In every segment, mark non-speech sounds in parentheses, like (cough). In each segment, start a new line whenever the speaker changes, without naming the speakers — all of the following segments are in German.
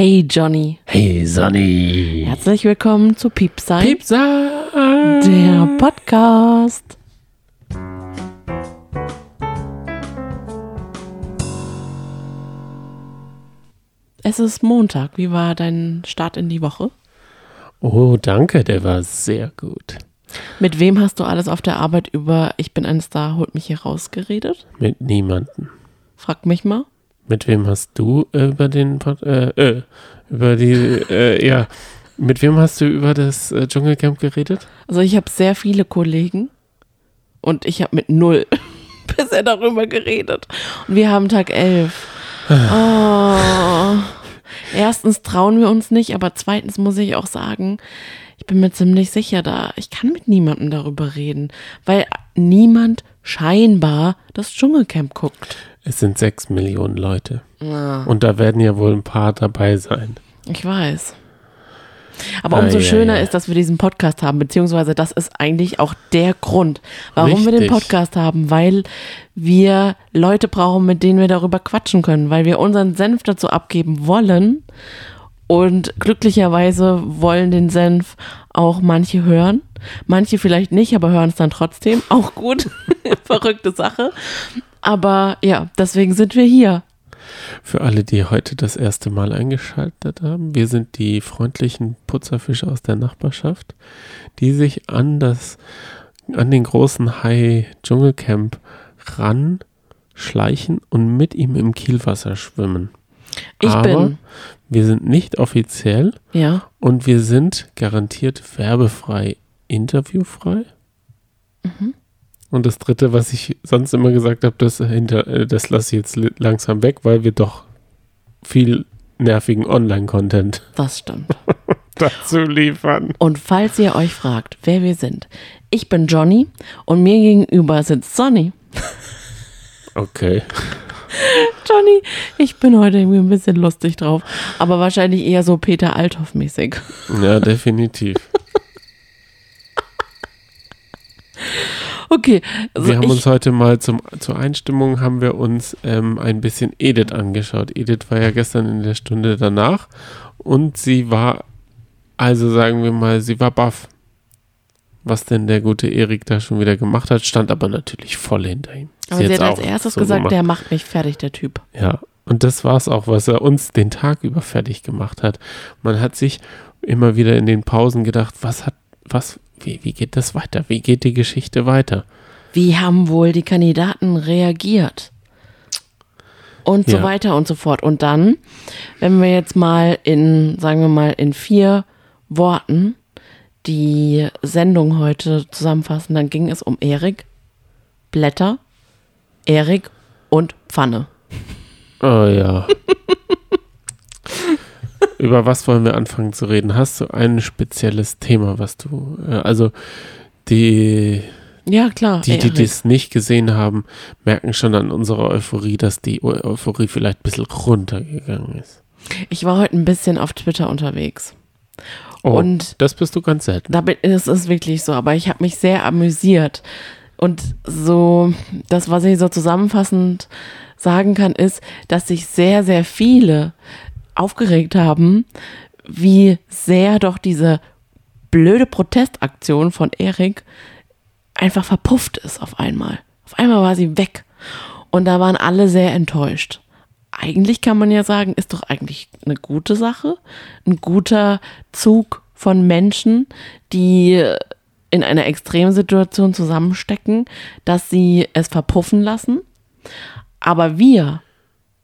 Hey Johnny.
Hey Sonny.
Herzlich willkommen zu Piepsein,
Piepsa.
der Podcast. Es ist Montag. Wie war dein Start in die Woche?
Oh, danke, der war sehr gut.
Mit wem hast du alles auf der Arbeit über Ich bin ein Star, holt mich hier raus geredet?
Mit niemanden.
Frag mich mal.
Mit wem hast du äh, über den Pod äh, äh, über die äh, ja mit wem hast du über das äh, Dschungelcamp geredet?
Also ich habe sehr viele Kollegen und ich habe mit null (laughs) bisher darüber geredet. Und wir haben Tag 11. Oh. Erstens trauen wir uns nicht, aber zweitens muss ich auch sagen, ich bin mir ziemlich sicher da, ich kann mit niemandem darüber reden, weil niemand scheinbar das Dschungelcamp guckt.
Es sind sechs Millionen Leute
Ah,
und da werden ja wohl ein paar dabei sein.
ich weiß. Aber umso
Ei, ei,
schöner
ei.
ist, dass wir diesen Podcast haben, beziehungsweise das ist eigentlich auch der Grund, warum wir den
Richtig.
Podcast haben, weil wir Leute brauchen, mit denen wir darüber quatschen können, weil wir unseren Senf dazu abgeben wollen und glücklicherweise wollen den Senf auch manche hören, manche vielleicht nicht, aber hören es dann trotzdem, auch gut, (laughs) verrückte Sache. Aber ja, deswegen sind wir hier.
Für alle, die heute das erste Mal eingeschaltet haben, wir sind die freundlichen Putzerfische aus der Nachbarschaft, die sich an das, an den großen Hai Dschungelcamp ranschleichen und mit ihm im Kielwasser schwimmen.
Ich
Aber
bin,
wir sind nicht offiziell
ja,
und wir sind garantiert werbefrei, interviewfrei.
Mhm.
Und das dritte, was ich sonst immer gesagt habe, das, hinter, äh, das lasse ich jetzt langsam weg, weil wir doch viel nervigen Online-Content (laughs)
das stimmt.
dazu liefern.
Und falls ihr euch fragt, wer wir sind, ich bin Johnny und mir gegenüber sitzt Sonny. (laughs)
Okay.
Johnny, ich bin heute irgendwie ein bisschen lustig drauf, aber wahrscheinlich eher so Peter Althoff-mäßig.
Ja, definitiv. (laughs)
Okay, also
wir haben uns heute mal zum, zur Einstimmung haben wir uns ähm, ein bisschen Edith angeschaut. Edith war ja gestern in der Stunde danach und sie war, also sagen wir mal, sie war baff. Was denn der gute Erik da schon wieder gemacht hat, stand aber natürlich voll hinter ihm.
aber sie
hat's
hat als erstes
so
gesagt,
gemacht.
der macht mich fertig, der Typ.
Ja, und das war es auch, was er uns den Tag über fertig gemacht hat. Man hat sich immer wieder in den Pausen gedacht, was hat, was, wie, wie geht das weiter? Wie geht die Geschichte weiter?
Wie haben wohl die Kandidaten reagiert? Und so
Ja.
weiter und so fort. Und dann, wenn wir jetzt mal in, sagen wir mal, in vier Worten die Sendung heute zusammenfassen, dann ging es um Erik, Blätter, Erik und Pfanne.
Oh ja. (laughs) Über was wollen wir anfangen zu reden? Hast du ein spezielles Thema, was du, äh, also die,
Ja, klar.
die, die das nicht gesehen haben, merken schon an unserer Euphorie, dass die Eu- Euphorie vielleicht ein bisschen runtergegangen ist.
Ich war heute ein bisschen auf Twitter unterwegs.
Oh,
Und
das bist du ganz selten.
Damit ist es wirklich so, aber ich habe mich sehr amüsiert. Und so, das, was ich so zusammenfassend sagen kann, ist, dass sich sehr, sehr viele aufgeregt haben, wie sehr doch diese blöde Protestaktion von Erik einfach verpufft ist auf einmal. Auf einmal war sie weg. Und da waren alle sehr enttäuscht. Eigentlich kann man ja sagen, ist doch eigentlich eine gute Sache, ein guter Zug von Menschen, die in einer Extremsituation zusammenstecken, dass sie es verpuffen lassen. Aber wir,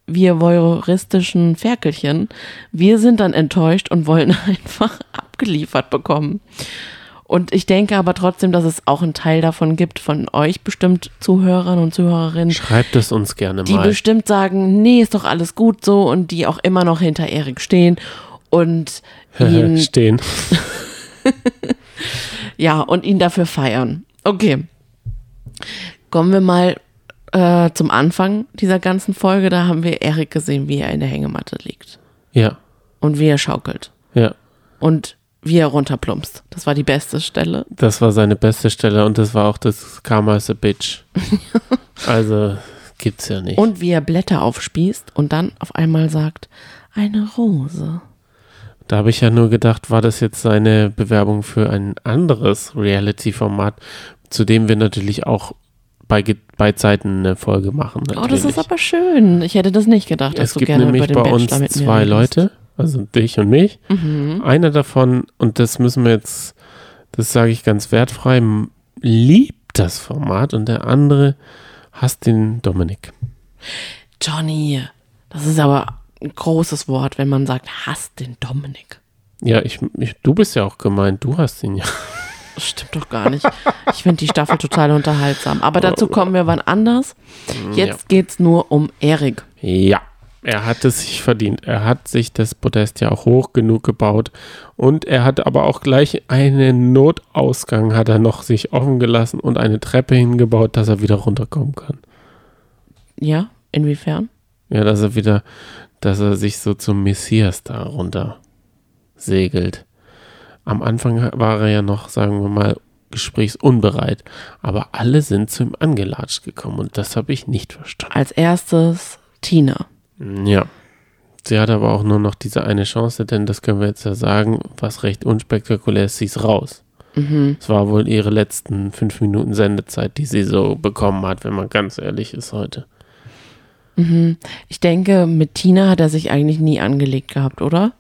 wir voyeuristischen Ferkelchen, wir sind dann enttäuscht und wollen (laughs) einfach abgeliefert bekommen. Und ich denke aber trotzdem, dass es auch einen Teil davon gibt, von euch bestimmt Zuhörern und Zuhörerinnen,
Schreibt es uns gerne
die
mal.
bestimmt sagen, nee, ist doch alles gut so und die auch immer noch hinter Erik stehen und (laughs) ihn,
Stehen. (laughs)
ja, und ihn dafür feiern. Okay. Kommen wir mal äh, zum Anfang dieser ganzen Folge. Da haben wir Erik gesehen, wie er in der Hängematte liegt
Ja,
und wie er schaukelt
ja.
und wie er runterplumpst. Das war die beste Stelle.
Das war seine beste Stelle und das war auch das Karma is a Bitch. (laughs) also gibt's ja nicht.
Und wie er Blätter aufspießt und dann auf einmal sagt, eine Rose.
Da habe ich ja nur gedacht, war das jetzt seine Bewerbung für ein anderes Reality-Format, zu dem wir natürlich auch bei, bei Zeiten eine Folge machen. Natürlich.
Oh, das ist aber schön. Ich hätte das nicht gedacht, dass
es
du
gibt
gerne
nämlich
über den
bei uns
Bachelor
zwei. Leute, also dich und mich.
Mhm.
Einer davon, und das müssen wir jetzt, das sage ich ganz wertfrei, liebt das Format und der andere hasst den Dominik.
Johnny, das ist aber ein großes Wort, wenn man sagt, hasst den Dominik.
Ja, ich, ich, du bist ja auch gemeint, du hast ihn ja.
Stimmt doch gar nicht. Ich finde die Staffel total unterhaltsam. Aber dazu kommen wir wann anders. Jetzt geht's nur um Erik.
Ja, er hat es sich verdient. Er hat sich das Podest ja auch hoch genug gebaut und er hat aber auch gleich einen Notausgang hat er noch sich offen gelassen und eine Treppe hingebaut, dass er wieder runterkommen kann.
Ja, inwiefern?
Ja, dass er wieder, dass er sich so zum Messias da runter segelt. Am Anfang war er ja noch, sagen wir mal, gesprächsunbereit, aber alle sind zu ihm angelatscht gekommen und das habe ich nicht verstanden.
Als erstes Tina.
Ja. Sie hat aber auch nur noch diese eine Chance, denn das können wir jetzt ja sagen, was recht unspektakulär ist, sie ist raus.
Mhm.
Es war wohl ihre letzten fünf Minuten Sendezeit, die sie so bekommen hat, wenn man ganz ehrlich ist heute.
Mhm. Ich denke, mit Tina hat er sich eigentlich nie angelegt gehabt, oder?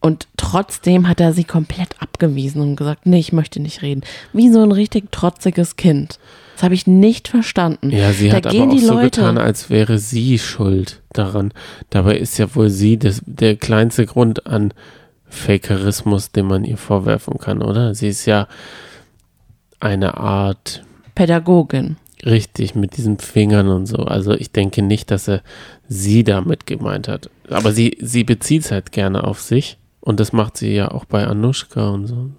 Und trotzdem hat er sie komplett abgewiesen und gesagt, nee, ich möchte nicht reden. Wie so ein richtig trotziges Kind. Das habe ich nicht verstanden.
Ja, sie
Da
hat aber auch so
Leute-
getan, als wäre sie schuld daran. Dabei ist ja wohl sie das, der kleinste Grund an Fakerismus, den man ihr vorwerfen kann, oder? Sie ist ja eine Art
Pädagogin.
Richtig, mit diesen Fingern und so. Also ich denke nicht, dass er sie damit gemeint hat. Aber sie, sie bezieht es halt gerne auf sich. Und das macht sie ja auch bei Anushka und so.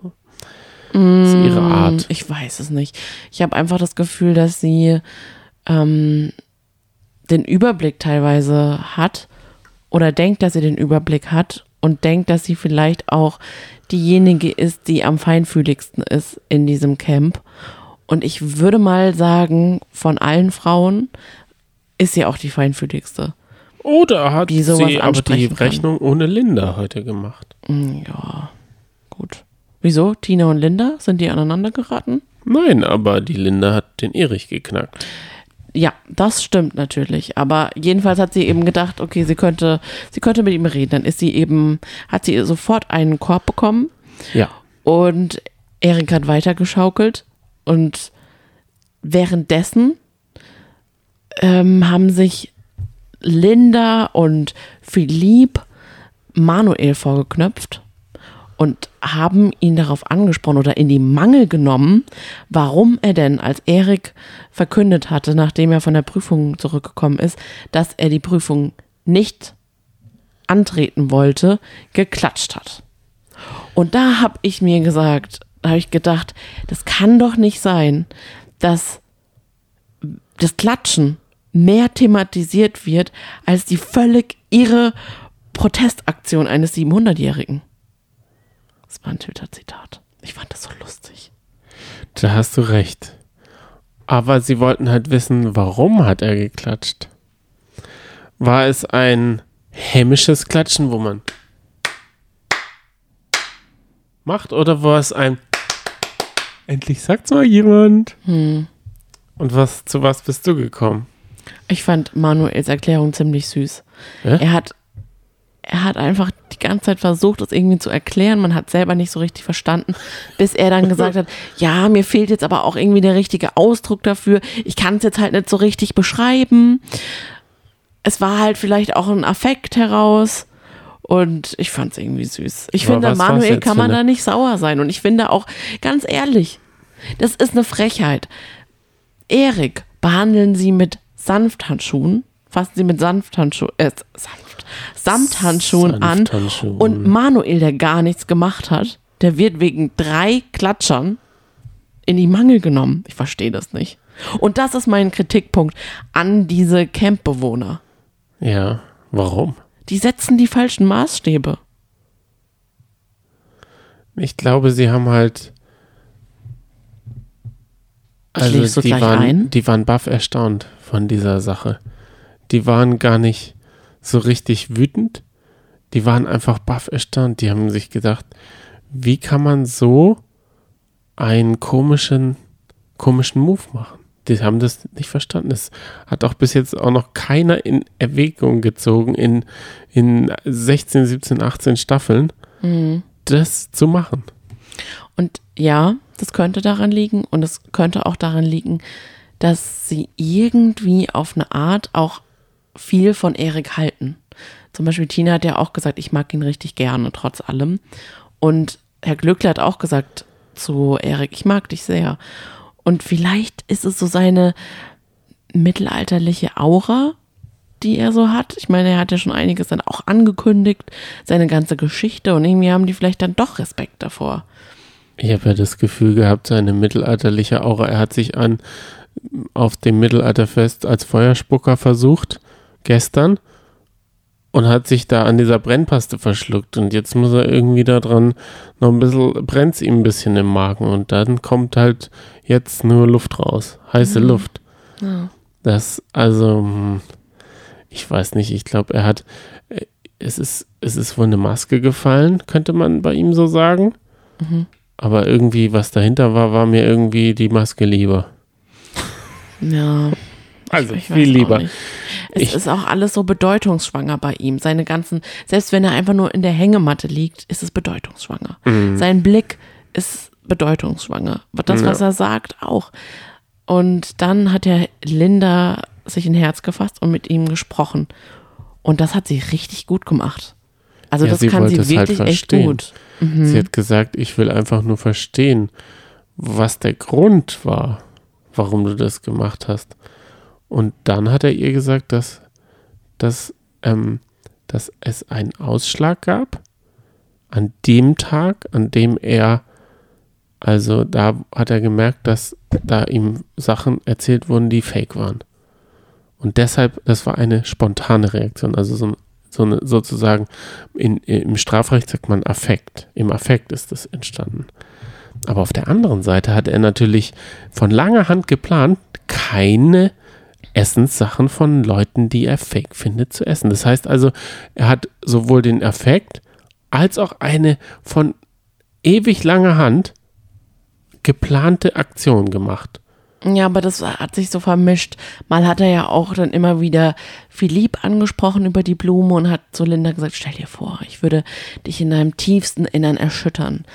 Das ist ihre Art.
Ich weiß es nicht. Ich habe einfach das Gefühl, dass sie ähm, den Überblick teilweise hat oder denkt, dass sie den Überblick hat und denkt, dass sie vielleicht auch diejenige ist, die am feinfühligsten ist in diesem Camp. Und ich würde mal sagen, von allen Frauen ist sie auch die feinfühligste.
Oder hat
Die
sie aber die
kann.
Rechnung ohne Linda heute gemacht?
Hm, Ja, gut. Wieso? Tina und Linda? Sind die aneinander geraten?
Nein, aber die Linda hat den Erich geknackt.
Ja, das stimmt natürlich. Aber jedenfalls hat sie eben gedacht, okay, sie könnte, sie könnte mit ihm reden. Dann ist sie eben, hat sie sofort einen Korb bekommen
Ja.
und Erik hat weitergeschaukelt und währenddessen ähm, haben sich Linda und Philipp Manuel vorgeknöpft und haben ihn darauf angesprochen oder in die Mangel genommen, warum er denn, als Erik verkündet hatte, nachdem er von der Prüfung zurückgekommen ist, dass er die Prüfung nicht antreten wollte, geklatscht hat. Und da habe ich mir gesagt, da habe ich gedacht, das kann doch nicht sein, dass das Klatschen mehr thematisiert wird als die völlig irre Protestaktion eines 700-Jährigen. Das war ein Twitter-Zitat. Ich fand das so lustig.
Da hast du recht. Aber sie wollten halt wissen, warum hat er geklatscht? War es ein hämisches Klatschen, wo man macht, oder war es ein endlich sagt's mal jemand?
Hm.
Und was zu was bist du gekommen?
Ich fand Manuels Erklärung ziemlich süß.
Hä?
Er hat, er hat einfach die ganze Zeit versucht, das irgendwie zu erklären. Man hat selber nicht so richtig verstanden, bis er dann gesagt hat, (laughs) ja, mir fehlt jetzt aber auch irgendwie der richtige Ausdruck dafür. Ich kann es jetzt halt nicht so richtig beschreiben. Es war halt vielleicht auch ein Affekt heraus. Und ich fand es irgendwie süß. Ich
Aber
finde, Manuel kann man da nicht sauer sein. Und ich finde auch, ganz ehrlich, das ist eine Frechheit. Erik, behandeln Sie mit Sanfthandschuhen, fassen Sie mit Sanfthandschuhen, äh, sanft, Samthandschuhen an.
Samthandschuhen.
Und Manuel, der gar nichts gemacht hat, der wird wegen drei Klatschern in die Mangel genommen. Ich verstehe das nicht. Und das ist mein Kritikpunkt an diese Campbewohner.
Ja, warum?
Die setzen die falschen Maßstäbe.
Ich glaube, sie haben halt. Also die waren,
ein.
die waren baff erstaunt von dieser Sache. Die waren gar nicht so richtig wütend, die waren einfach baff erstaunt. Die haben sich gedacht, wie kann man so einen komischen, komischen Move machen? Die haben das nicht verstanden. Das hat auch bis jetzt auch noch keiner in Erwägung gezogen, in, in 16, 17, 18 Staffeln,
Mhm.
das zu machen.
Und ja, das könnte daran liegen und es könnte auch daran liegen, dass sie irgendwie auf eine Art auch viel von Erik halten. Zum Beispiel Tina hat ja auch gesagt, ich mag ihn richtig gerne, trotz allem. Und Herr Glückler hat auch gesagt zu Erik, ich mag dich sehr. Und vielleicht ist es so seine mittelalterliche Aura, die er so hat. Ich meine, er hat ja schon einiges dann auch angekündigt, seine ganze Geschichte und irgendwie haben die vielleicht dann doch Respekt davor.
Ich habe ja das Gefühl gehabt, seine mittelalterliche Aura, er hat sich an auf dem Mittelalterfest als Feuerspucker versucht, gestern, und hat sich da an dieser Brennpaste verschluckt. Und jetzt muss er irgendwie da dran noch ein bisschen, brennt ihm ein bisschen im Magen. Und dann kommt halt jetzt nur Luft raus. Heiße
Mhm.
Luft.
Ja.
Das, also, hm, ich weiß nicht, ich glaube, er hat, äh, es ist, es ist wohl eine Maske gefallen, könnte man bei ihm so sagen.
Mhm.
Aber irgendwie, was dahinter war, war mir irgendwie die Maske lieber.
Ja.
Also
Ich
viel
weiß auch
lieber.
Es
Ich-
ist auch alles so bedeutungsschwanger bei ihm. Seine ganzen, selbst wenn er einfach nur in der Hängematte liegt, ist es bedeutungsschwanger.
Mhm.
Sein Blick ist bedeutungsschwanger. Das, was
Ja.
er sagt, auch. Und dann hat ja Linda sich ein Herz gefasst und mit ihm gesprochen. Und das hat sie richtig gut gemacht. Also
Ja,
das
sie
kann sie
halt
wirklich echt
verstehen.
gut. Mhm.
Sie hat gesagt, ich will einfach nur verstehen, was der Grund war, warum du das gemacht hast. Und dann hat er ihr gesagt, dass, dass, ähm, dass es einen Ausschlag gab an dem Tag, an dem er, also da hat er gemerkt, dass da ihm Sachen erzählt wurden, die fake waren. Und deshalb, das war eine spontane Reaktion, also so, so eine, sozusagen in, im Strafrecht sagt man Affekt. Im Affekt ist das entstanden. Aber auf der anderen Seite hat er natürlich von langer Hand geplant, keine Essenssachen von Leuten, die er fake findet, zu essen. Das heißt also, er hat sowohl den Affekt als auch eine von ewig langer Hand geplante Aktion gemacht.
Ja, aber das hat sich so vermischt. Mal hat er ja auch dann immer wieder Philipp angesprochen über die Blume und hat zu Linda gesagt, stell dir vor, ich würde dich in deinem tiefsten Innern erschüttern,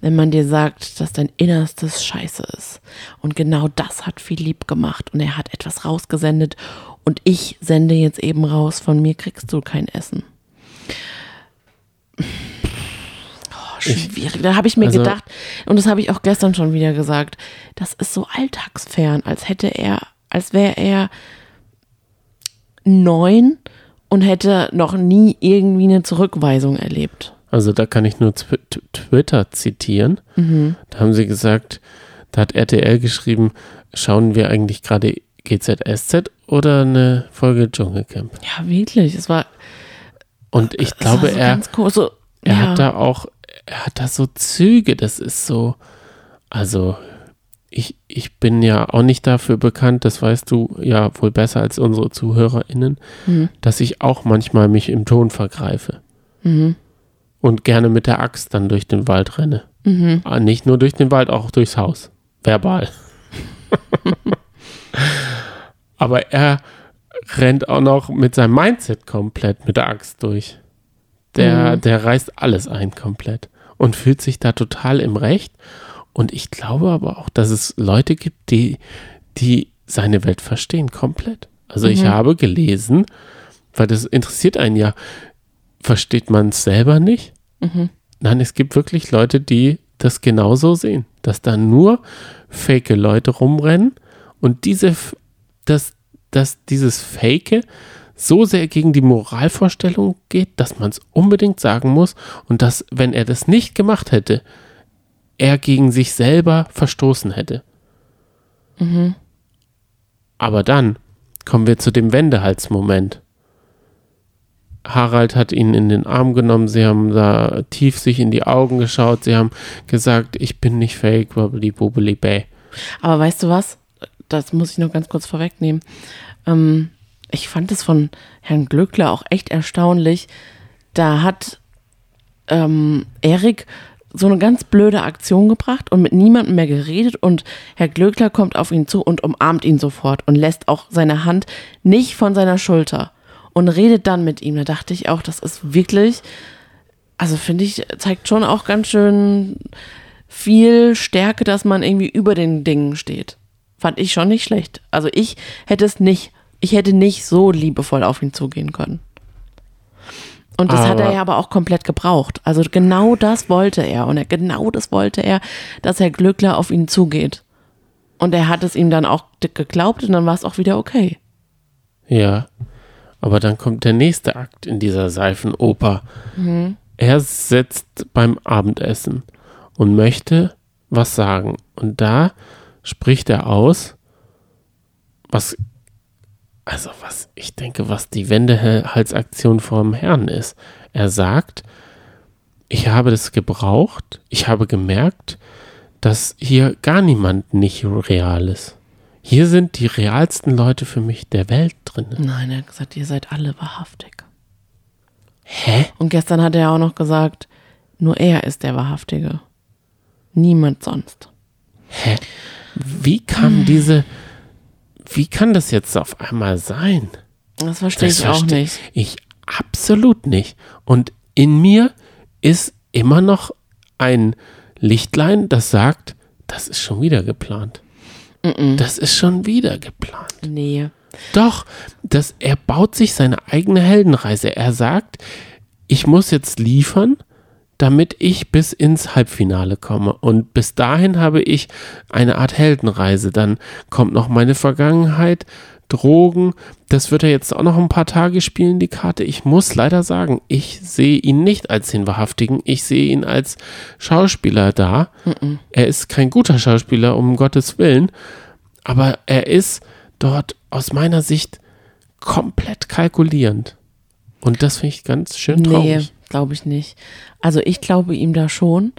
wenn man dir sagt, dass dein Innerstes scheiße ist. Und genau das hat Philipp gemacht und er hat etwas rausgesendet und ich sende jetzt eben raus, von mir kriegst du kein Essen. Oh, schwierig. da habe ich mir
also-
gedacht, und das habe ich auch gestern schon wieder gesagt, das ist so alltagsfern, als hätte er, als wäre er neun und hätte noch nie irgendwie eine Zurückweisung erlebt.
Also da kann ich nur Twi- Tw- Twitter zitieren. Da haben sie gesagt, da hat RTL geschrieben, schauen wir eigentlich gerade GZSZ oder eine Folge Dschungelcamp?
Ja, wirklich. Es war,
Und ich glaube,
so
er,
cool. So,
er
ja.
hat da auch, er hat da so Züge, das ist so, also ich, ich bin ja auch nicht dafür bekannt, das weißt du ja wohl besser als unsere ZuhörerInnen,
Mhm.
dass ich auch manchmal mich im Ton vergreife
Mhm.
Und gerne mit der Axt dann durch den Wald renne.
Mhm.
Ah, Nicht nur durch den Wald, auch durchs Haus. Verbal. (laughs) Aber er rennt auch noch mit seinem Mindset komplett mit der Axt durch. Der,
Mhm.
der reißt alles ein komplett und fühlt sich da total im Recht. Und ich glaube aber auch, dass es Leute gibt, die, die seine Welt verstehen komplett. Also ich
Mhm.
habe gelesen, weil das interessiert einen ja, versteht man es selber nicht?
Mhm.
Nein, es gibt wirklich Leute, die das genauso sehen, dass da nur fake Leute rumrennen und diese, dass, dass dieses Fake so sehr gegen die Moralvorstellung geht, dass man es unbedingt sagen muss und dass, wenn er das nicht gemacht hätte, er gegen sich selber verstoßen hätte.
Mhm.
Aber dann kommen wir zu dem Wendehalsmoment. Harald hat ihn in den Arm genommen, sie haben da tief sich in die Augen geschaut, sie haben gesagt, ich bin nicht fake, bubbly bubbly bäh.
Aber weißt du was? Das muss ich noch ganz kurz vorwegnehmen. Ähm, ich fand es von Herrn Glückler auch echt erstaunlich, da hat ähm, Erik so eine ganz blöde Aktion gebracht und mit niemandem mehr geredet und Herr Glöckler kommt auf ihn zu und umarmt ihn sofort und lässt auch seine Hand nicht von seiner Schulter und redet dann mit ihm. Da dachte ich auch, das ist wirklich, also finde ich, zeigt schon auch ganz schön viel Stärke, dass man irgendwie über den Dingen steht. Fand ich schon nicht schlecht. Also ich hätte es nicht, ich hätte nicht so liebevoll auf ihn zugehen können. Und das hat er
Aber-
ja aber auch komplett gebraucht. Also genau das wollte er. Und er, genau das wollte er, dass Herr Glückler auf ihn zugeht. Und er hat es ihm dann auch geglaubt und dann war es auch wieder okay.
Ja. Aber dann kommt der nächste Akt in dieser Seifenoper. Er sitzt beim Abendessen und möchte was sagen. Und da spricht er aus, was, also was, ich denke, was die Wendehalsaktion vom Herrn ist. Er sagt, ich habe das gebraucht, ich habe gemerkt, dass hier gar niemand nicht real ist. Hier sind die realsten Leute für mich der Welt drin.
Nein, er hat gesagt, ihr seid alle wahrhaftig.
Hä?
Und gestern hat er auch noch gesagt, nur er ist der Wahrhaftige. Niemand sonst.
Hä? Wie kam diese, wie kann das jetzt auf einmal sein?
Das verstehe
Das
ich auch
versteh-
nicht.
Ich absolut nicht. Und in mir ist immer noch ein Lichtlein, das sagt, das ist schon wieder geplant. Das ist schon wieder geplant.
Nee.
Doch, das, er baut sich seine eigene Heldenreise. Er sagt, ich muss jetzt liefern, damit ich bis ins Halbfinale komme. Und bis dahin habe ich eine Art Heldenreise. Dann kommt noch meine Vergangenheit, Drogen. Das wird er jetzt auch noch ein paar Tage spielen, die Karte. Ich muss leider sagen, ich sehe ihn nicht als den Wahrhaftigen. Ich sehe ihn als Schauspieler da. Er ist kein guter Schauspieler, um Gottes Willen. Aber er ist dort aus meiner Sicht komplett kalkulierend. Und das finde ich ganz schön
Nee,
traurig.
glaube ich nicht. Also ich glaube ihm da schon.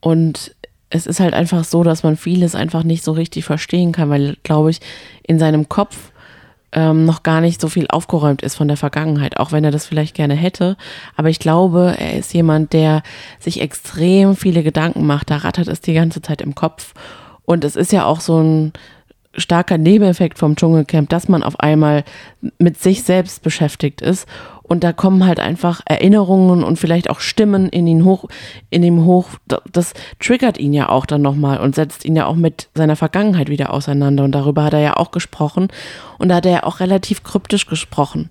Und es ist halt einfach so, dass man vieles einfach nicht so richtig verstehen kann, weil, glaube ich, in seinem Kopf ähm, noch gar nicht so viel aufgeräumt ist von der Vergangenheit, auch wenn er das vielleicht gerne hätte. Aber ich glaube, er ist jemand, der sich extrem viele Gedanken macht. Da rattert es die ganze Zeit im Kopf. Und es ist ja auch so ein starker Nebeneffekt vom Dschungelcamp, dass man auf einmal mit sich selbst beschäftigt ist. Und da kommen halt einfach Erinnerungen und vielleicht auch Stimmen in ihn hoch, in ihm hoch. Das triggert ihn ja auch dann nochmal und setzt ihn ja auch mit seiner Vergangenheit wieder auseinander. Und darüber hat er ja auch gesprochen. Und da hat er ja auch relativ kryptisch gesprochen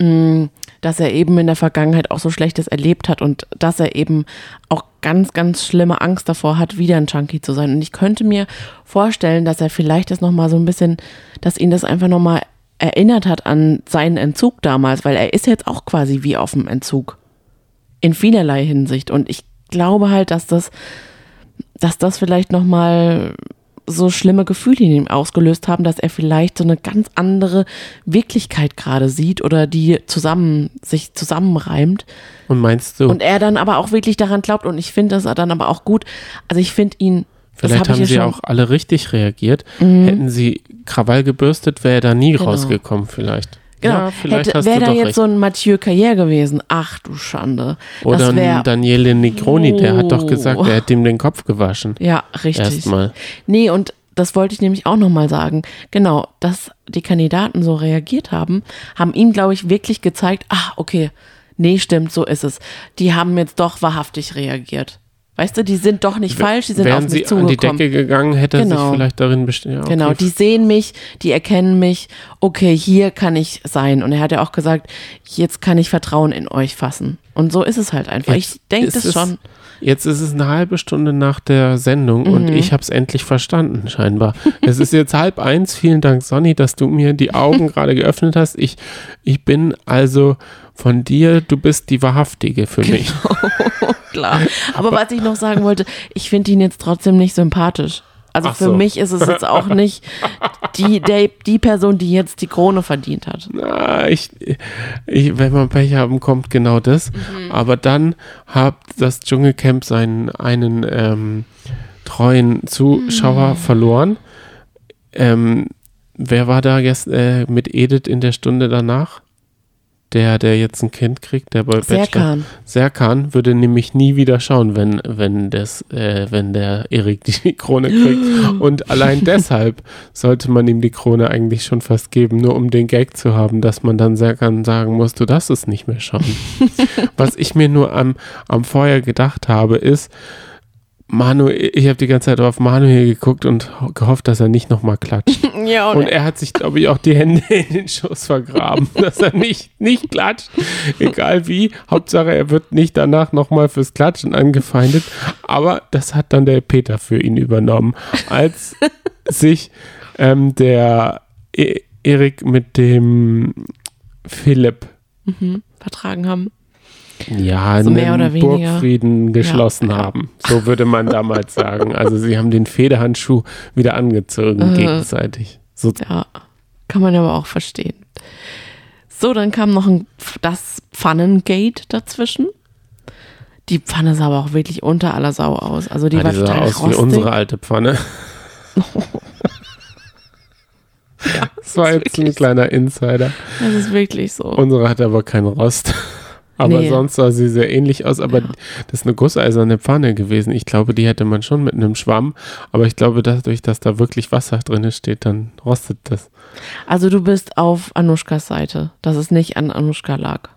mh, dass er eben in der Vergangenheit auch so Schlechtes erlebt hat und dass er eben auch ganz, ganz schlimme Angst davor hat, wieder ein Junkie zu sein. Und ich könnte mir vorstellen, dass er vielleicht das nochmal so ein bisschen, dass ihn das einfach nochmal erinnert hat an seinen Entzug damals, weil er ist jetzt auch quasi wie auf dem Entzug. In vielerlei Hinsicht. Und ich glaube halt, dass das, dass das vielleicht nochmal so schlimme Gefühle in ihm ausgelöst haben, dass er vielleicht so eine ganz andere Wirklichkeit gerade sieht oder die zusammen, sich zusammenreimt.
Und meinst du,
Und er dann aber auch wirklich daran glaubt und ich finde das dann aber auch gut. Also ich finde ihn, das
vielleicht
hab
haben sie
schon, Mhm.
auch alle richtig reagiert. Hätten sie Krawall gebürstet, wäre er da nie
Genau.
rausgekommen, vielleicht.
Genau,
Ja,
wäre da jetzt
recht.
so ein Mathieu Carrière gewesen. Ach du Schande.
Oder ein Daniele Negroni, der hat doch
Oh.
gesagt, er hätte ihm den Kopf gewaschen.
ja, richtig.
Erstmal.
Nee, und das wollte ich nämlich auch nochmal sagen. Genau, dass die Kandidaten so reagiert haben, haben ihm, glaube ich, wirklich gezeigt, ah, okay, nee, stimmt, so ist es. Die haben jetzt doch wahrhaftig reagiert. Weißt du, die sind doch nicht falsch, die sind
Wären
auf
sie
mich
an die
zugekommen.
Decke gegangen, hätte
Genau.
sich vielleicht darin bestimmt. Ja, okay.
Genau, die sehen mich, die erkennen mich, okay, hier kann ich sein. Und er hat ja auch gesagt, jetzt kann ich Vertrauen in euch fassen. Und so ist es halt einfach.
Jetzt
ich denke
ist
das
es-
schon.
Jetzt ist es eine halbe Stunde nach der Sendung
Mhm.
und ich habe es endlich verstanden, scheinbar. es ist jetzt halb eins. Vielen Dank, Sonny, dass du mir die Augen (laughs) gerade geöffnet hast. Ich, ich bin also von dir, du bist die Wahrhaftige für mich. (laughs)
Klar. Aber was ich noch sagen wollte, ich finde ihn jetzt trotzdem nicht sympathisch. Also
Ach
für
so.
mich ist es jetzt auch (laughs) nicht die, der, die Person, die jetzt die Krone verdient hat.
Na, ich, ich, wenn wir Pech haben, kommt genau das.
Mhm.
Aber dann hat das Dschungelcamp seinen einen ähm, treuen Zuschauer
Mhm.
verloren. Ähm, wer war da gest, äh, mit Edith in der Stunde danach? Der, der jetzt ein Kind kriegt, der bei Bachelor,
Serkan.
Serkan würde nämlich nie wieder schauen, wenn, wenn, das, äh, wenn der Erik die (laughs) Krone kriegt. (gasps) Und allein deshalb sollte man ihm die Krone eigentlich schon fast geben, nur um den Gag zu haben, dass man dann Serkan sagen muss, du darfst es nicht mehr schauen. (laughs) Was ich mir nur am, am vorher gedacht habe, ist, Manu, ich habe die ganze Zeit auf Manuel geguckt und ho- gehofft, dass er nicht nochmal klatscht. (laughs)
Ja,
Und er hat sich, glaube ich, auch die Hände in den Schoß vergraben, (laughs) dass er nicht, nicht klatscht. Egal wie. Hauptsache, er wird nicht danach nochmal fürs Klatschen angefeindet. Aber das hat dann der Peter für ihn übernommen, als (laughs) sich ähm, der e Erik mit dem Philipp
mhm, vertragen haben.
Ja,
So mehr
einen. Burgfrieden geschlossen
Ja, ja.
haben. So würde man damals sagen. Also sie haben den Federhandschuh wieder angezogen
Äh.
gegenseitig. So
Ja, kann man aber auch verstehen. So, dann kam noch ein, das Pfannengate dazwischen. Die Pfanne sah aber auch wirklich unter aller Sau aus. Also die
ja,
war
die sah
total
aus wie
rostig.
unsere alte Pfanne. (laughs) das war jetzt ein kleiner Insider.
Das ist wirklich so.
Unsere hatte aber keinen Rost. Aber
Nee.
sonst sah sie sehr ähnlich aus. Aber
Ja.
das ist eine gusseiserne Pfanne gewesen. Ich glaube, die hätte man schon mit einem Schwamm. Aber ich glaube, dadurch, dass da wirklich Wasser drin steht, dann rostet das.
Also du bist auf Anushkas Seite, dass es nicht an Anushka lag.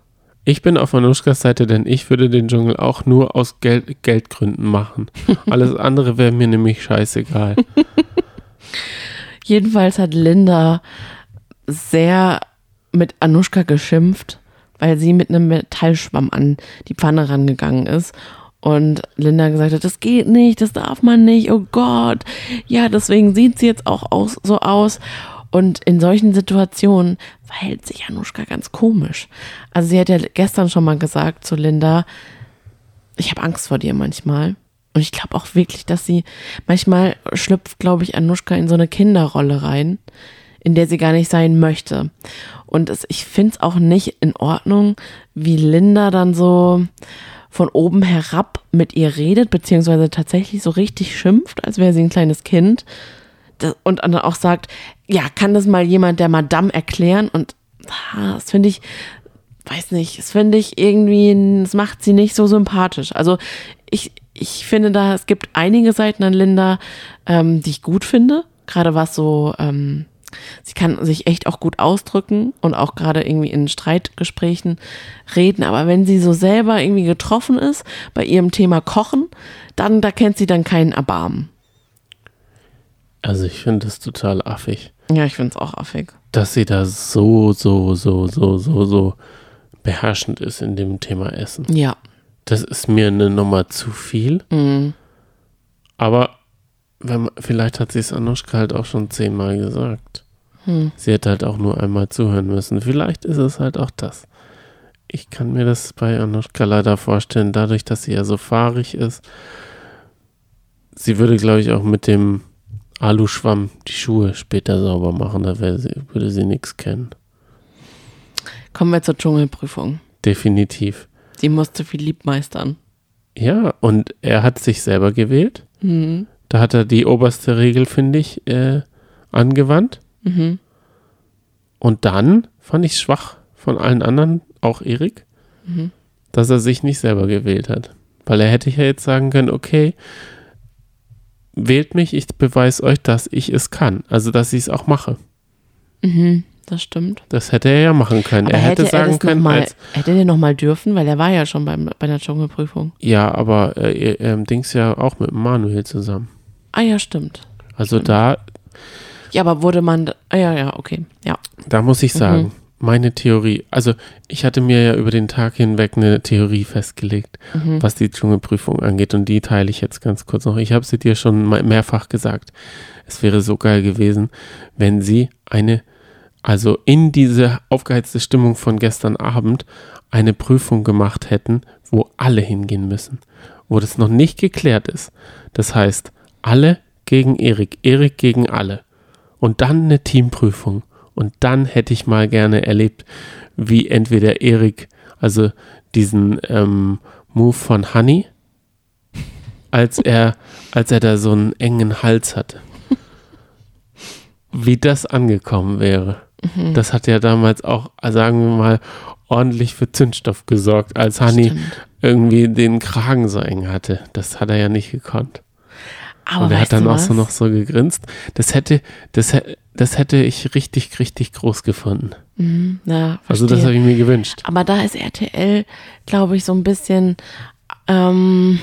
Ich bin auf Anushkas Seite, denn ich würde den Dschungel auch nur aus Geld, Geldgründen machen. (laughs) Alles andere wäre mir nämlich scheißegal. (laughs)
Jedenfalls hat Linda sehr mit Anushka geschimpft, weil sie mit einem Metallschwamm an die Pfanne rangegangen ist. Und Linda gesagt hat, das geht nicht, das darf man nicht, oh Gott. Ja, deswegen sieht sie jetzt auch aus, so aus. Und in solchen Situationen verhält sich Anushka ganz komisch. Also sie hat ja gestern schon mal gesagt zu Linda, ich habe Angst vor dir manchmal. Und ich glaube auch wirklich, dass sie manchmal schlüpft, glaube ich, Anushka in so eine Kinderrolle rein, in der sie gar nicht sein möchte. Und es, ich finde es auch nicht in Ordnung, wie Linda dann so von oben herab mit ihr redet, beziehungsweise tatsächlich so richtig schimpft, als wäre sie ein kleines Kind. Und dann auch sagt, ja, kann das mal jemand der Madame erklären? Und ah, das finde ich, weiß nicht, das finde ich irgendwie, das macht sie nicht so sympathisch. Also ich, ich finde da, es gibt einige Seiten an Linda, ähm, die ich gut finde. Gerade was so, ähm, sie kann sich echt auch gut ausdrücken und auch gerade irgendwie in Streitgesprächen reden. Aber wenn sie so selber irgendwie getroffen ist bei ihrem Thema Kochen, dann, da kennt sie dann keinen Erbarmen.
Also ich finde das total affig,
Ja, ich finde es auch affig.
dass sie da so, so, so, so, so, so beherrschend ist in dem Thema Essen.
Ja.
Das ist mir eine Nummer zu viel.
Mhm.
Aber wenn vielleicht hat sie es Anushka halt auch schon zehnmal gesagt.
Hm.
Sie hätte halt auch nur einmal zuhören müssen. Vielleicht ist es halt auch das. Ich kann mir das bei Anushka leider vorstellen, dadurch, dass sie ja so fahrig ist. Sie würde, glaube ich, auch mit dem Aluschwamm die Schuhe später sauber machen. Da sie, würde sie nichts kennen.
Kommen wir zur Dschungelprüfung.
Definitiv.
Sie musste Philipp meistern.
Ja, und er hat sich selber gewählt.
Mhm.
Da hat er die oberste Regel, finde ich, äh, angewandt.
Mhm.
Und dann fand ich schwach von allen anderen, auch Erik,
Mhm.
dass er sich nicht selber gewählt hat. Weil er hätte ja jetzt sagen können, okay, wählt mich, ich beweise euch, dass ich es kann. Also, dass ich es auch mache.
Mhm. Das stimmt.
Das hätte er ja machen können.
Aber
er hätte,
hätte
sagen
noch
können,
mal,
als,
hätte der noch mal dürfen, weil er war ja schon beim, bei der Dschungelprüfung.
ja, aber äh, ähm, Dings ja auch mit Manuel zusammen.
Ah ja, stimmt.
Also
Stimmt.
da,
Ja, aber wurde man, ah, ja, ja, okay, ja.
da muss ich sagen,
Mhm.
meine Theorie, also ich hatte mir ja über den Tag hinweg eine Theorie festgelegt.
Mhm.
was die Dschungelprüfung angeht. Und die teile ich jetzt ganz kurz noch. Ich habe sie dir schon mehrfach gesagt. Es wäre so geil gewesen, wenn sie eine, also in diese aufgeheizte Stimmung von gestern Abend, eine Prüfung gemacht hätten, wo alle hingehen müssen. Wo das noch nicht geklärt ist. Das heißt, alle gegen Erik, Erik gegen alle. Und dann eine Teamprüfung. Und dann hätte ich mal gerne erlebt, wie entweder Erik, also diesen ähm, Move von Honey, als er, als er da so einen engen Hals hatte. Wie das angekommen wäre. Das hat ja damals auch, sagen wir mal, ordentlich für Zündstoff gesorgt, als Hani
Stimmt.
irgendwie den Kragen so eng hatte. Das hat er ja nicht gekonnt.
Aber
Und er hat dann auch
was?
so noch so gegrinst. Das hätte, das, das hätte ich richtig, richtig groß gefunden.
Mhm, ja,
Also das habe ich mir gewünscht.
Aber da ist RTL, glaube ich, so ein bisschen ähm,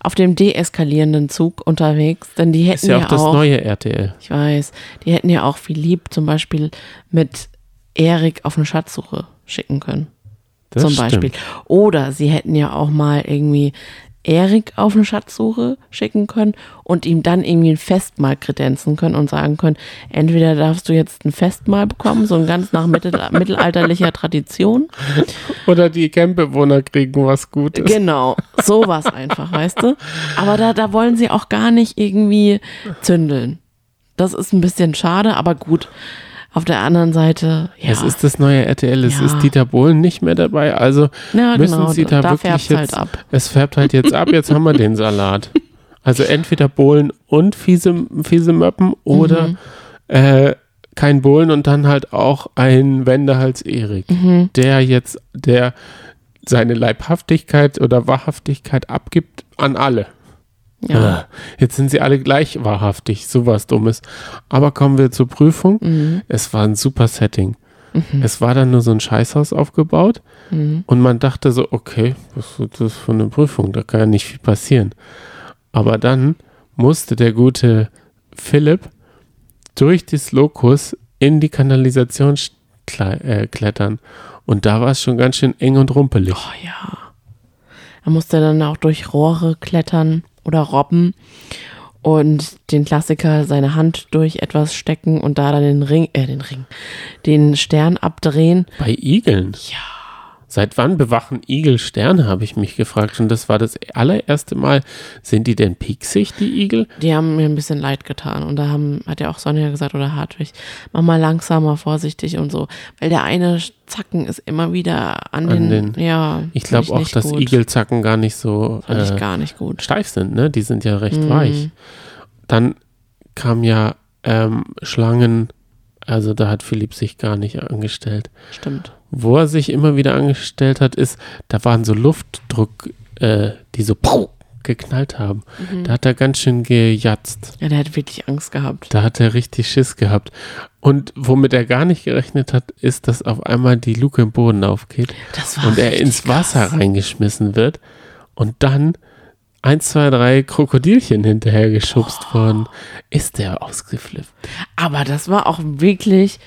auf dem deeskalierenden Zug unterwegs, denn die hätten
Ist ja auch das neue RTL.
ich weiß, die hätten ja auch Philipp zum Beispiel mit Erik auf eine Schatzsuche schicken können.
Das
zum
stimmt.
Beispiel. Oder sie hätten ja auch mal irgendwie Erik auf eine Schatzsuche schicken können und ihm dann irgendwie ein Festmahl kredenzen können und sagen können, entweder darfst du jetzt ein Festmahl bekommen, so ein ganz nach mittel (laughs) mittelalterlicher Tradition.
Oder die Campbewohner kriegen was Gutes.
Genau, sowas einfach, weißt du? Aber da, da wollen sie auch gar nicht irgendwie zündeln. Das ist ein bisschen schade, aber gut. Auf der anderen Seite, ja.
Es ist das neue RTL, es
Ja.
ist Dieter Bohlen nicht mehr dabei, also
ja,
müssen
genau,
sie da,
da
wirklich jetzt,
halt ab.
es färbt halt jetzt ab, jetzt haben wir den Salat. (laughs) Also entweder Bohlen und fiese, fiese Möppen oder
Mhm.
äh, kein Bohlen und dann halt auch ein Wendehals Erik,
Mhm.
der jetzt, der seine Leibhaftigkeit oder Wahrhaftigkeit abgibt an alle.
Ja.
Ah, Jetzt sind sie alle gleich wahrhaftig, sowas Dummes. Aber kommen wir zur Prüfung.
Mhm.
Es war ein super Setting. Es war dann nur so ein Scheißhaus aufgebaut
Mhm.
und man dachte so, okay, was ist das für eine Prüfung? Da kann ja nicht viel passieren. Aber dann musste der gute Philipp durch das Lokus in die Kanalisation äh, klettern. Und da war es schon ganz schön eng und rumpelig.
Oh ja. Er musste dann auch durch Rohre klettern oder robben und den Klassiker seine Hand durch etwas stecken und da dann den Ring, äh, den Ring, den Stern abdrehen.
Bei Igeln?
Ja.
Seit wann bewachen Igel Sterne, habe ich mich gefragt. Und das war das allererste Mal. Sind die denn pieksig, die Igel?
Die haben mir ein bisschen leid getan. Und da haben, hat ja auch Sonja gesagt oder Hartwig, mach mal langsamer, vorsichtig und so. Weil der eine Zacken ist immer wieder an,
An
den,
den-
ja.
Ich glaube auch, dass
gut.
Igelzacken gar nicht so äh,
gar nicht gut.
steif sind, ne? Die sind ja recht
Mhm.
weich. Dann kam ja ähm, Schlangen, also da hat Philipp sich gar nicht angestellt.
Stimmt.
Wo er sich immer wieder angestellt hat, ist, da waren so Luftdruck, äh, die so pow, geknallt haben.
Mhm.
Da hat er ganz schön gejatzt.
Ja, der hat wirklich Angst gehabt.
Da hat er richtig Schiss gehabt. Und womit er gar nicht gerechnet hat, ist, dass auf einmal die Luke im Boden aufgeht und er ins Wasser
krass.
reingeschmissen wird und dann eins, zwei, drei Krokodilchen hinterher geschubst worden. Ist der ausgeflippt.
Aber das war auch wirklich,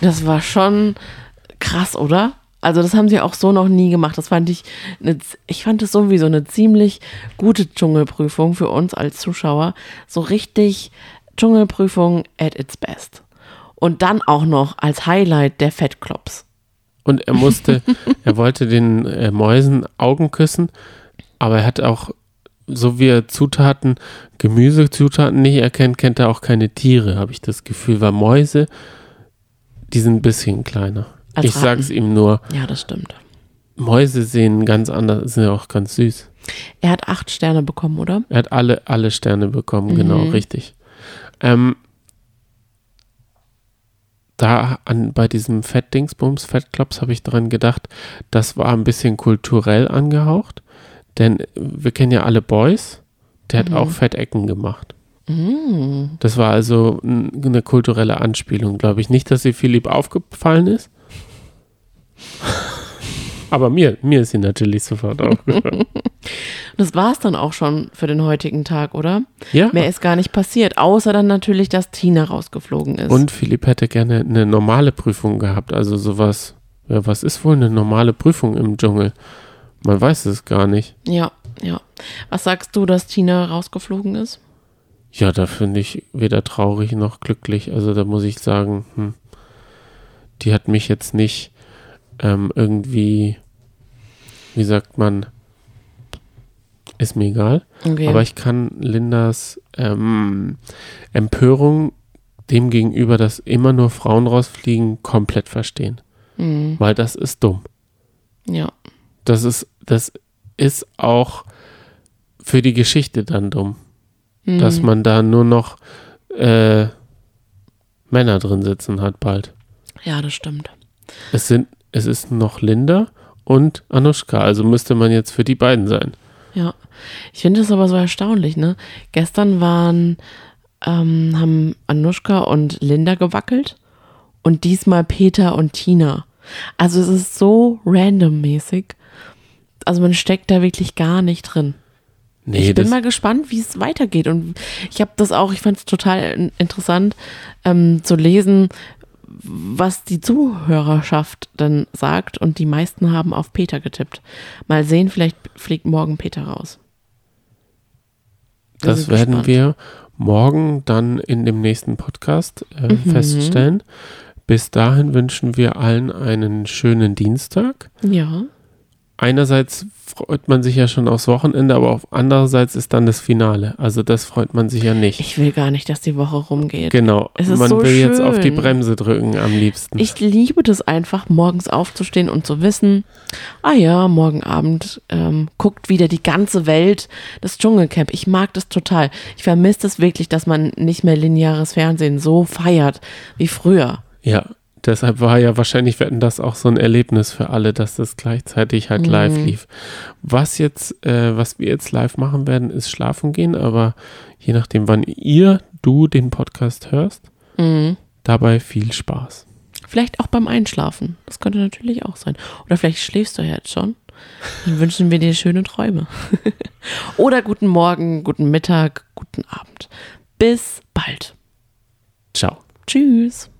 das war schon krass, oder? Also das haben sie auch so noch nie gemacht. Das fand ich, eine, ich fand es sowieso eine ziemlich gute Dschungelprüfung für uns als Zuschauer. So richtig Dschungelprüfung at its best. Und dann auch noch als Highlight der Fettklops.
Und er musste, (laughs) er wollte den äh, Mäusen Augen küssen, aber er hat auch, so wie er Zutaten, Gemüsezutaten nicht erkennt, kennt er auch keine Tiere, habe ich das Gefühl, weil Mäuse, die sind ein bisschen kleiner.
Als
ich sag's ihm nur,
Ja, das stimmt.
Mäuse sehen ganz anders, sind ja auch ganz süß.
Er hat acht Sterne bekommen, oder?
Er hat alle, alle Sterne bekommen, genau,
Mhm.
richtig. Ähm, da an, bei diesem Fettdingsbums, Fettklops, habe ich dran gedacht, das war ein bisschen kulturell angehaucht, denn wir kennen ja alle Boys, der hat auch Fettecken gemacht.
Mm.
Das war also eine kulturelle Anspielung, glaube ich. Nicht, dass sie Philipp aufgefallen ist. (laughs) Aber mir, mir ist sie natürlich sofort aufgefallen. (laughs)
Das war es dann auch schon für den heutigen Tag, oder?
Ja.
Mehr ist gar nicht passiert, außer dann natürlich, dass Tina rausgeflogen ist.
Und Philipp hätte gerne eine normale Prüfung gehabt. Also sowas, ja, was ist wohl eine normale Prüfung im Dschungel? Man weiß es gar nicht.
Ja, ja. Was sagst du, dass Tina rausgeflogen ist?
Ja, da finde ich weder traurig noch glücklich. Also da muss ich sagen, hm, die hat mich jetzt nicht ähm, irgendwie, wie sagt man, ist mir egal.
Okay.
Aber ich kann Lindas ähm, Empörung dem gegenüber, dass immer nur Frauen rausfliegen, komplett verstehen.
Mhm.
Weil das ist dumm.
Ja.
Das ist, das ist auch für die Geschichte dann dumm.
Mhm.
Dass man da nur noch äh, Männer drin sitzen hat bald.
Ja, das stimmt.
Es sind es ist noch Linda und Anushka. Also müsste man jetzt für die beiden sein.
Ja, ich finde das aber so erstaunlich, ne? Gestern waren, ähm, haben Anushka und Linda gewackelt und diesmal Peter und Tina. Also es ist so randommäßig. Also man steckt da wirklich gar nicht drin.
Nee,
ich bin mal gespannt, wie es weitergeht. Und ich habe das auch, ich fand es total in- interessant ähm, zu lesen, was die Zuhörerschaft dann sagt. Und die meisten haben auf Peter getippt. Mal sehen, vielleicht fliegt morgen Peter raus. Wir
das werden
gespannt.
wir morgen dann in dem nächsten Podcast äh,
Mhm.
feststellen. Bis dahin wünschen wir allen einen schönen Dienstag.
Ja,
Einerseits freut man sich ja schon aufs Wochenende, aber auf andererseits ist dann das Finale. Also das freut man sich ja nicht.
ich will gar nicht, dass die Woche rumgeht.
genau.
Es ist
man
so
will jetzt auf die
schön.
Bremse drücken am liebsten.
Ich liebe das einfach, morgens aufzustehen und zu wissen, ah ja, morgen Abend ähm, guckt wieder die ganze Welt das Dschungelcamp. Ich mag das total. Ich vermisse das wirklich, dass man nicht mehr lineares Fernsehen so feiert wie früher.
Ja, deshalb war ja wahrscheinlich werden das auch so ein Erlebnis für alle, dass das gleichzeitig halt live
Mhm.
lief. Was jetzt, äh, was wir jetzt live machen werden, ist schlafen gehen, aber je nachdem, wann ihr, du den Podcast hörst,
Mhm.
dabei viel Spaß.
Vielleicht auch beim Einschlafen. Das könnte natürlich auch sein. Oder vielleicht schläfst du ja jetzt schon. Dann wünschen wir dir schöne Träume. (laughs) Oder guten Morgen, guten Mittag, guten Abend. Bis bald.
Ciao.
Tschüss.